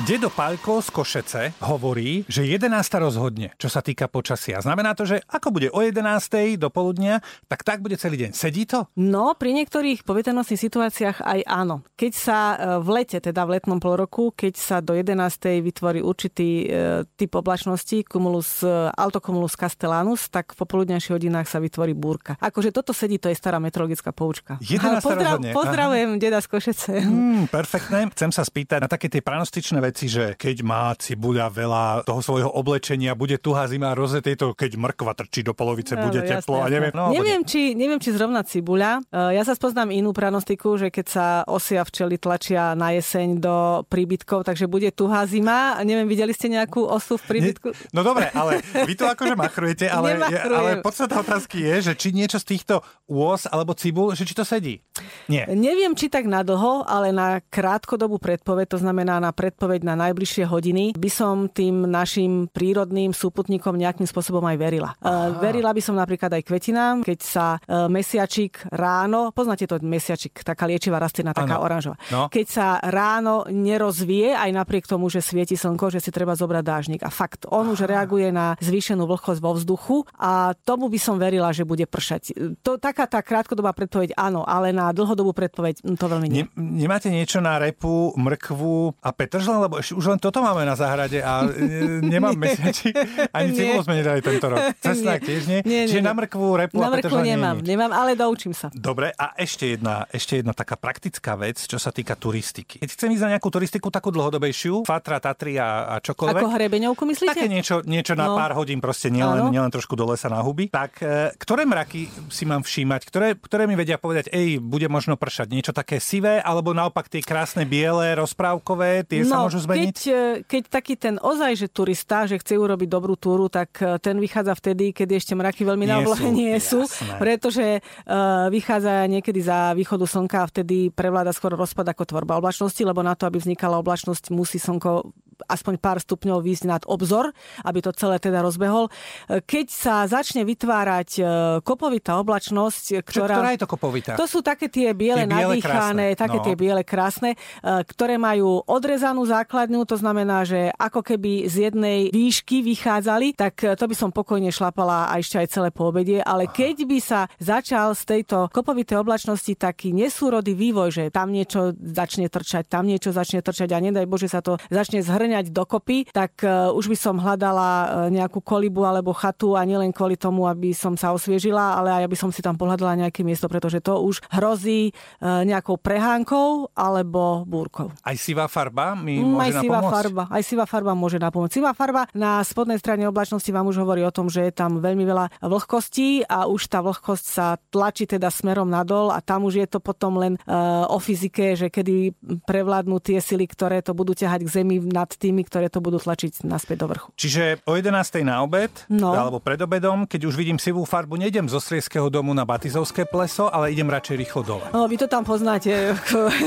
Dedo Paľko z Košece hovorí, že 11. rozhodne, čo sa týka počasia. Znamená to, že ako bude o 11. do poludnia, tak tak bude celý deň. Sedí to? No, pri niektorých poveternostných situáciách aj áno. Keď sa e, v lete, teda v letnom polroku, keď sa do 11. vytvorí určitý e, typ oblačnosti, cumulus, e, altocumulus castellanus, tak v popoludnejších hodinách sa vytvorí búrka. Akože toto sedí, to je stará meteorologická poučka. 11. Pozdrav, rozhodne. pozdravujem deda z Košece. Hmm, perfektné. Chcem sa spýtať na také tie pranostičné veci, že keď má cibuľa veľa toho svojho oblečenia, bude tuhá zima a rozetej to, keď mrkva trčí do polovice, Áno, bude jasné, teplo a jasné. neviem. No, neviem, či, neviem, či zrovna cibuľa. E, Ja sa spoznám inú pranostiku, že keď sa osia včely tlačia na jeseň do príbytkov, takže bude tuhá zima. Neviem, videli ste nejakú osu v príbytku? No dobre, ale vy to akože machrujete, ale, Nemachrujem. ale podstata otázky je, že či niečo z týchto úos alebo cibul, že či to sedí. Nie. Neviem, či tak na dlho, ale na krátkodobú predpoveď, to znamená na predpoveď na najbližšie hodiny, by som tým našim prírodným súputníkom nejakým spôsobom aj verila. Uh, verila by som napríklad aj kvetinám, keď sa uh, mesiačik ráno, poznáte to mesiačik, taká liečivá rastlina, taká Áno. oranžová. No. Keď sa ráno nerozvie, aj napriek tomu, že svieti slnko, že si treba zobrať dážnik. A fakt, on už reaguje na zvýšenú vlhkosť vo vzduchu a tomu by som verila, že bude pršať. To, taká tá krátkodobá predpoveď áno, ale na dlhodobú predpoveď hm, to veľmi nie. Ne, nemáte niečo na repu, mrkvu a petržlen, lebo ešte už len toto máme na záhrade a e, nemám mesiačik. Ani cibulu sme nedali tento rok. Cesnak tiež nie? Nie, nie, Čiže nie. na mrkvu, repu Na a vrchu petržlen nie nemám, nemám, ale doučím sa. Dobre, a ešte jedna, ešte jedna taká praktická vec, čo sa týka turistiky. Keď chcem ísť na nejakú turistiku takú dlhodobejšiu, Fatra, Tatry a, a čokoľvek, Ako hrebeňovku myslíte? Také niečo, niečo na No. pár hodín, proste nielen, nielen trošku do lesa na huby. Tak e, ktoré mraky si mám všímať, ktoré, ktoré mi vedia povedať, ej, bude možno pršať niečo také sivé, alebo naopak tie krásne biele, rozprávkové, tie sa môžu zmeniť? Keď, e, keď taký ten ozaj, že turista, že chce urobiť dobrú túru, tak e, ten vychádza vtedy, keď ešte mraky veľmi na oblohe nie sú, jasné. pretože uh, vychádza niekedy za východu slnka a vtedy prevláda skôr rozpad ako tvorba oblačnosti, lebo na to, aby vznikala oblačnosť, musí slnko aspoň pár stupňov výjsť nad obzor, aby to celé teda rozbehol. Keď sa začne vytvárať e, kopovitá oblačnosť, Čo, ktorá... ktorá je to kopovita? To sú také tie biele Tie biele nadýchané, krásne, také no. tie biele krásne, e, ktoré majú odrezanú základňu, to znamená, že ako keby z jednej výšky vychádzali, tak e, to by som pokojne šlapala a ešte aj celé po obede, ale keď by sa začal z tejto kopovitej oblačnosti taký nesúrodý vývoj, že tam niečo začne trčať, tam niečo začne trčať a nedaj Bože sa to začne zhrňať dokopy, tak e, už by som hľadala e, nejakú kolibu alebo chatu a nielen kvôli tomu, aby som sa osviežila, ale aj aby som si tam pohľadala nejaké miesto, pretože to už hrozí e, nejakou prehánkou alebo búrkou. Aj sivá farba mi Mm, môže aj sivá napomôcť? farba, aj sivá farba môže napomôcť. Sivá farba na spodnej strane oblačnosti vám už hovorí o tom, že je tam veľmi veľa vlhkostí a už tá vlhkosť sa tlačí teda smerom nadol a tam už je to potom len uh, o fyzike, že kedy prevládnu tie sily, ktoré to budú ťahať k zemi nad tými, ktoré to budú tlačiť naspäť do vrchu. Čiže o 11. na obed, No. alebo pred obedom, keď už vidím sivú farbu, nejdem zo Srieského domu na Batizovské pleso, ale idem radšej rýchlo dole. No, vy to tam poznáte.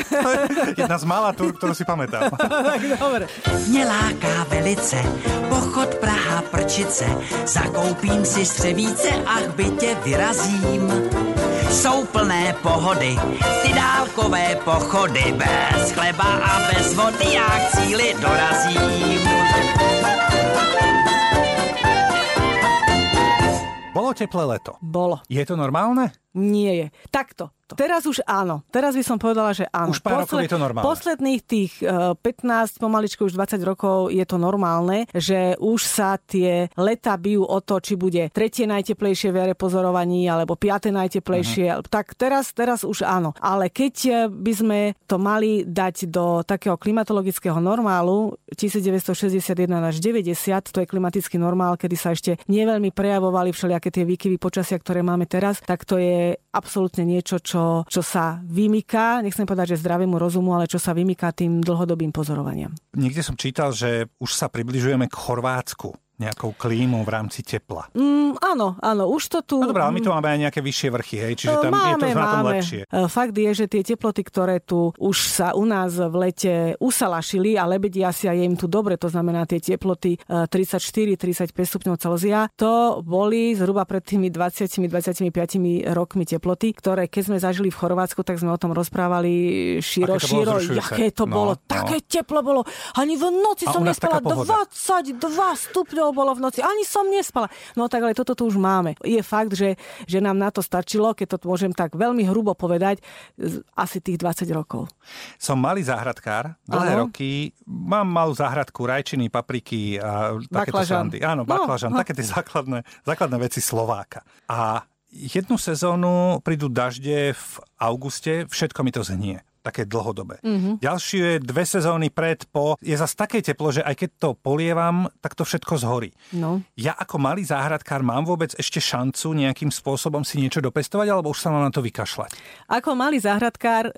Jedna z mála túr, ktorú si pamätám. tak dobre. Mě láká velice pochod Praha Prčice. Zakoupím si střevíce, ach by tě vyrazím. Jsou plné pohody, ty dálkové pochody. Bez chleba a bez vody já k cíli dorazím. Bolo teplé leto. Bolo. Je to normálne? Nie je. Takto. Teraz už áno. Teraz by som povedala, že áno. Už pár rokov je to normálne. Posledných tých eh, 15, pomaličko už 20 rokov je to normálne, že už sa tie leta bijú o to, či bude tretie najteplejšie v jare pozorovaní, alebo piaté najteplejšie. Uh-huh. Tak teraz, teraz už áno. Ale keď eh, by sme to mali dať do takého klimatologického normálu 1961 až 90, to je klimatický normál, kedy sa ešte neveľmi prejavovali všelijaké tie výkyvy počasia, ktoré máme teraz, tak to je absolútne niečo, čo, čo sa vymyká, nechcem povedať, že zdravému rozumu, ale čo sa vymyká tým dlhodobým pozorovaniam. Niekde som čítal, že už sa približujeme k Chorvátsku. Nejakou klímou v rámci tepla. Mm, áno, áno, už to tu... No dobré, ale my tu máme aj nejaké vyššie vrchy, hej, čiže tam máme, je to na tom lepšie. E, fakt je, že tie teploty, ktoré tu už sa u nás v lete usalašili a lebedia si a je im tu dobre, to znamená tie teploty 34-35 e, stupňov Celzia, to boli zhruba pred tými 20-25 rokmi teploty, ktoré keď sme zažili v Chorvátsku, tak sme o tom rozprávali širo, širo, jaké to no, bolo. No. Také teplo bolo. Ani v noci a som nespala 22 stupňov bolo v noci. Ani som nespala. No tak ale toto tu už máme. Je fakt, že, že nám na to stačilo, keď to môžem tak veľmi hrubo povedať, asi tých 20 rokov. Som malý záhradkár, dlhé ano. roky. Mám malú záhradku, rajčiny, papriky a takéto sandy. Áno, no, baklažan, no, také tie základné, základné veci Slováka. A jednu sezónu prídu dažde v auguste, všetko mi to zhnie také dlhodobé. Mm-hmm. Ďalšie dve sezóny pred, po, je zase také teplo, že aj keď to polievam, tak to všetko zhorí. No. Ja ako malý záhradkár mám vôbec ešte šancu nejakým spôsobom si niečo dopestovať, alebo už sa mám na to vykašľať? Ako malý záhradkár e,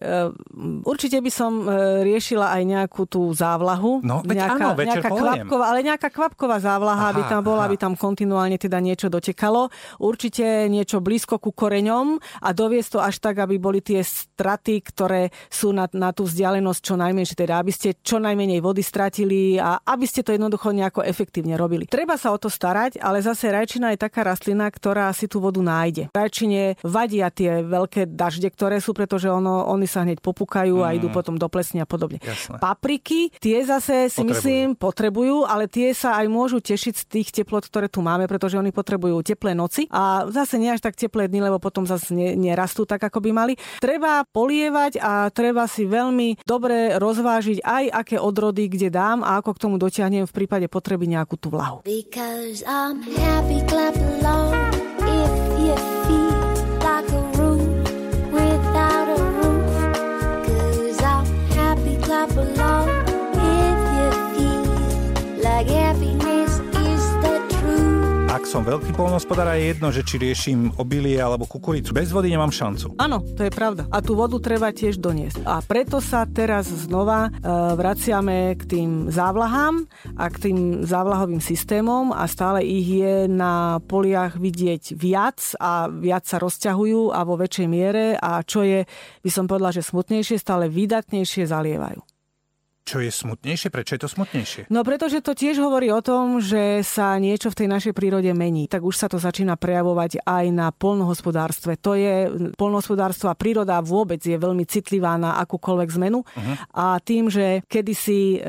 určite by som e, riešila aj nejakú tú závlahu. No, veď nejaká, áno, nejaká kvapková, ale nejaká kvapková závlaha, aha, aby tam bola, aha. aby tam kontinuálne teda niečo dotekalo. Určite niečo blízko ku koreňom a doviesť to až tak, aby boli tie straty, ktoré sú na, na tú vzdialenosť čo najmenšie, teda aby ste čo najmenej vody stratili a aby ste to jednoducho nejako efektívne robili. Treba sa o to starať, ale zase rajčina je taká rastlina, ktorá si tú vodu nájde. Rajčine vadia tie veľké dažde, ktoré sú, pretože ono, oni sa hneď popúkajú mm. a idú potom do plesne a podobne. Jasne. Papriky, tie zase si potrebujú. myslím potrebujú, ale tie sa aj môžu tešiť z tých teplot, ktoré tu máme, pretože oni potrebujú teplé noci a zase nie až tak teplé dny, lebo potom zase nerastú tak, ako by mali. Treba polievať a treba treba si veľmi dobre rozvážiť aj aké odrody kde dám a ako k tomu dotiahnem v prípade potreby nejakú tú vlahu. Because I'm happy, clap along if you som veľký polnospodár, je jedno, že či riešim obilie alebo kukuricu. Bez vody nemám šancu. Áno, to je pravda. A tú vodu treba tiež doniesť. A preto sa teraz znova e, vraciame k tým závlahám a k tým závlahovým systémom a stále ich je na poliach vidieť viac a viac sa rozťahujú a vo väčšej miere a čo je, by som povedala, že smutnejšie, stále vydatnejšie zalievajú. Čo je smutnejšie? Prečo je to smutnejšie? No pretože to tiež hovorí o tom, že sa niečo v tej našej prírode mení. Tak už sa to začína prejavovať aj na polnohospodárstve. To je polnohospodárstvo a príroda vôbec je veľmi citlivá na akúkoľvek zmenu. Uh-huh. A tým, že kedysi e,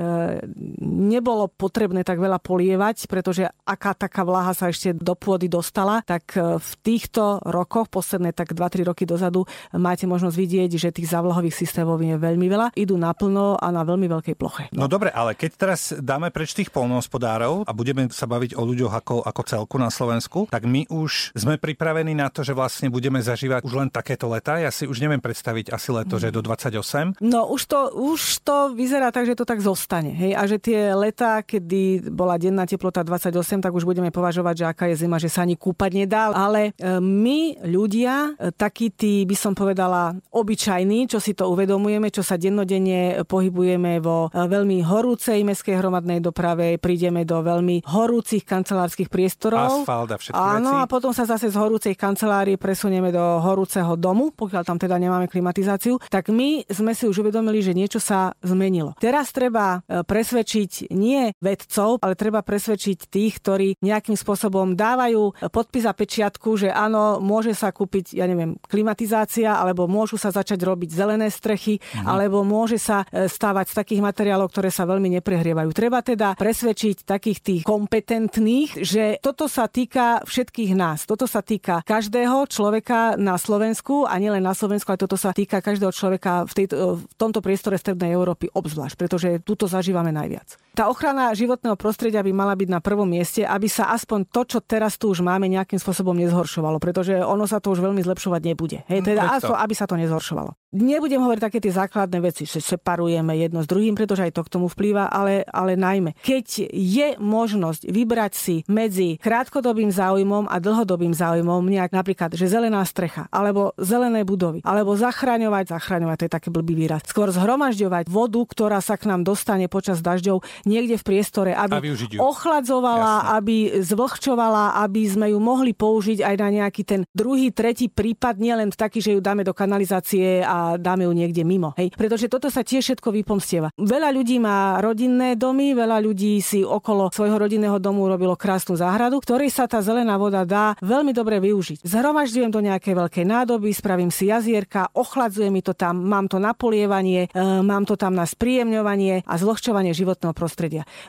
nebolo potrebné tak veľa polievať, pretože aká taká vlaha sa ešte do pôdy dostala, tak e, v týchto rokoch, posledné tak 2-3 roky dozadu, máte možnosť vidieť, že tých závlahových systémov je veľmi veľa. Idú naplno a na veľmi veľké veľkej ploche. No. no dobre, ale keď teraz dáme preč tých polnohospodárov a budeme sa baviť o ľuďoch ako, ako celku na Slovensku, tak my už sme pripravení na to, že vlastne budeme zažívať už len takéto leta. Ja si už neviem predstaviť asi leto, mm. že do 28. No už to, už to vyzerá tak, že to tak zostane. Hej? A že tie leta, kedy bola denná teplota 28, tak už budeme považovať, že aká je zima, že sa ani kúpať nedá. Ale e, my ľudia, e, takí tí, by som povedala, obyčajní, čo si to uvedomujeme, čo sa dennodenne pohybujeme vo E, veľmi horúcej mestskej hromadnej doprave, prídeme do veľmi horúcich kancelárskych priestorov. Asfalt a všetky Áno, veci. a potom sa zase z horúcej kancelárie presunieme do horúceho domu, pokiaľ tam teda nemáme klimatizáciu. Tak my sme si už uvedomili, že niečo sa zmenilo. Teraz treba e, presvedčiť nie vedcov, ale treba presvedčiť tých, ktorí nejakým spôsobom dávajú podpis a pečiatku, že áno, môže sa kúpiť, ja neviem, klimatizácia, alebo môžu sa začať robiť zelené strechy, mhm. alebo môže sa e, stávať z takých materiálov, ktoré sa veľmi neprehrievajú. Treba teda presvedčiť takých tých kompetentných, že toto sa týka všetkých nás. Toto sa týka každého človeka na Slovensku a nielen na Slovensku, ale toto sa týka každého človeka v, tejto, v tomto priestore Strednej Európy obzvlášť, pretože túto zažívame najviac. Tá ochrana životného prostredia by mala byť na prvom mieste, aby sa aspoň to, čo teraz tu už máme, nejakým spôsobom nezhoršovalo, pretože ono sa to už veľmi zlepšovať nebude. Hej, teda aspoň, aby sa to nezhoršovalo. Nebudem hovoriť také tie základné veci, že separujeme jedno s druhým, pretože aj to k tomu vplýva, ale, ale najmä, keď je možnosť vybrať si medzi krátkodobým záujmom a dlhodobým záujmom, nejak napríklad, že zelená strecha, alebo zelené budovy, alebo zachraňovať, zachraňovať, to je taký blbý výraz, skôr zhromažďovať vodu, ktorá sa k nám dostane počas dažďov, niekde v priestore, aby ochladzovala, Jasne. aby zvlhčovala, aby sme ju mohli použiť aj na nejaký ten druhý, tretí prípad, nielen taký, že ju dáme do kanalizácie a dáme ju niekde mimo. Hej. Pretože toto sa tiež všetko vypomstieva. Veľa ľudí má rodinné domy, veľa ľudí si okolo svojho rodinného domu robilo krásnu záhradu, ktorej sa tá zelená voda dá veľmi dobre využiť. Zhromažďujem do nejakej veľkej nádoby, spravím si jazierka, ochladzuje mi to tam, mám to na polievanie, e, mám to tam na spríjemňovanie a zlohčovanie životného prostredia.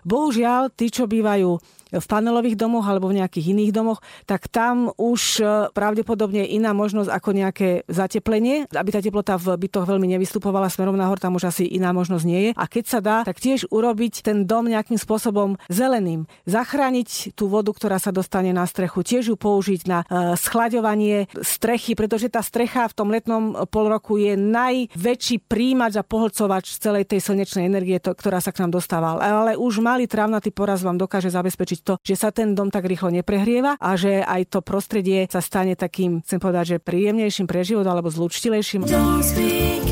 Bohužiaľ, tí, čo bývajú v panelových domoch alebo v nejakých iných domoch, tak tam už e, pravdepodobne iná možnosť ako nejaké zateplenie, aby tá teplota v bytoch veľmi nevystupovala smerom nahor, tam už asi iná možnosť nie je. A keď sa dá, tak tiež urobiť ten dom nejakým spôsobom zeleným. Zachrániť tú vodu, ktorá sa dostane na strechu, tiež ju použiť na e, schlaďovanie strechy, pretože tá strecha v tom letnom polroku je najväčší príjimač a pohlcovač celej tej slnečnej energie, to, ktorá sa k nám dostáva. Ale už malý trávnatý poraz vám dokáže zabezpečiť zabezpečiť to, že sa ten dom tak rýchlo neprehrieva a že aj to prostredie sa stane takým, chcem povedať, že príjemnejším pre život alebo zlučtilejším. Don't speak,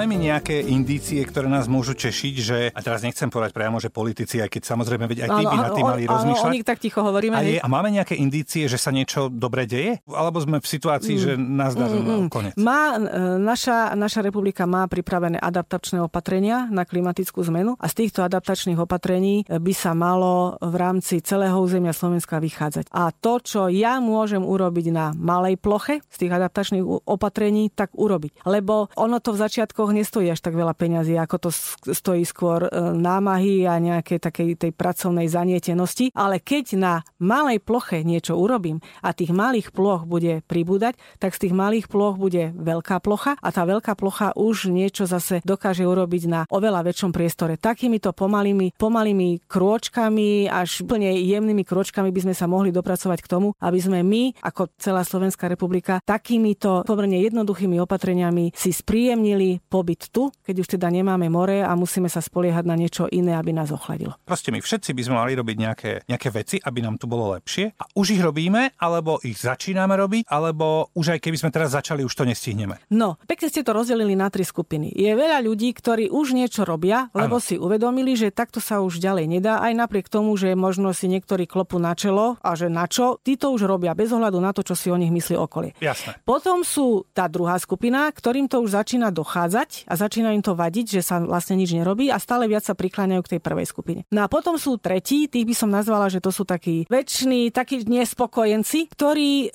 máme mi nejaké indície, ktoré nás môžu tešiť, že, a teraz nechcem povedať priamo, že politici, aj keď samozrejme, veď aj tí by na tým mali rozmýšľať. O nich tak ticho hovoríme. A, je, a máme nejaké indície, že sa niečo dobre deje? Alebo sme v situácii, mm. že nás dá mm, mm. konec? Má, e, naša, naša republika má pripravené adaptačné opatrenia na klimatickú zmenu a z týchto adaptačných opatrení by sa malo v rámci celého územia Slovenska vychádzať. A to, čo ja môžem urobiť na malej ploche z tých adaptačných opatrení, tak urobiť. Lebo ono to v začiatku začiatkoch nestojí až tak veľa peňazí, ako to stojí skôr e, námahy a nejakej takej tej pracovnej zanietenosti. Ale keď na malej ploche niečo urobím a tých malých ploch bude pribúdať, tak z tých malých ploch bude veľká plocha a tá veľká plocha už niečo zase dokáže urobiť na oveľa väčšom priestore. Takýmito pomalými, pomalými krôčkami až úplne jemnými krôčkami by sme sa mohli dopracovať k tomu, aby sme my, ako celá Slovenská republika, takýmito pomerne jednoduchými opatreniami si spríjemnili pobyt tu, keď už teda nemáme more a musíme sa spoliehať na niečo iné, aby nás ochladilo. Proste my všetci by sme mali robiť nejaké, nejaké veci, aby nám tu bolo lepšie. A už ich robíme, alebo ich začíname robiť, alebo už aj keby sme teraz začali, už to nestihneme. No, pekne ste to rozdelili na tri skupiny. Je veľa ľudí, ktorí už niečo robia, lebo ano. si uvedomili, že takto sa už ďalej nedá, aj napriek tomu, že možno si niektorí klopu na čelo a že na čo, tí to už robia bez ohľadu na to, čo si o nich myslí okolie. Jasné. Potom sú tá druhá skupina, ktorým to už začína dochádzať dochádzať a začína im to vadiť, že sa vlastne nič nerobí a stále viac sa prikláňajú k tej prvej skupine. No a potom sú tretí, tých by som nazvala, že to sú takí väčší, takí nespokojenci, ktorí e,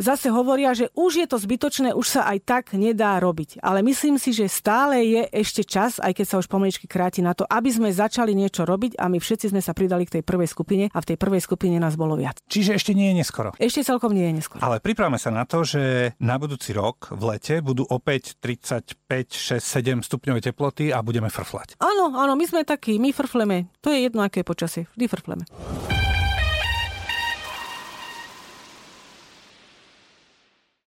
zase hovoria, že už je to zbytočné, už sa aj tak nedá robiť. Ale myslím si, že stále je ešte čas, aj keď sa už pomaličky kráti na to, aby sme začali niečo robiť a my všetci sme sa pridali k tej prvej skupine a v tej prvej skupine nás bolo viac. Čiže ešte nie je neskoro. Ešte celkom nie je neskoro. Ale pripravme sa na to, že na budúci rok v lete budú opäť 35 6-7 stupňové teploty a budeme frflať. Áno, áno, my sme takí, my frfleme. To je jedno, aké počasie. Vždy frfleme.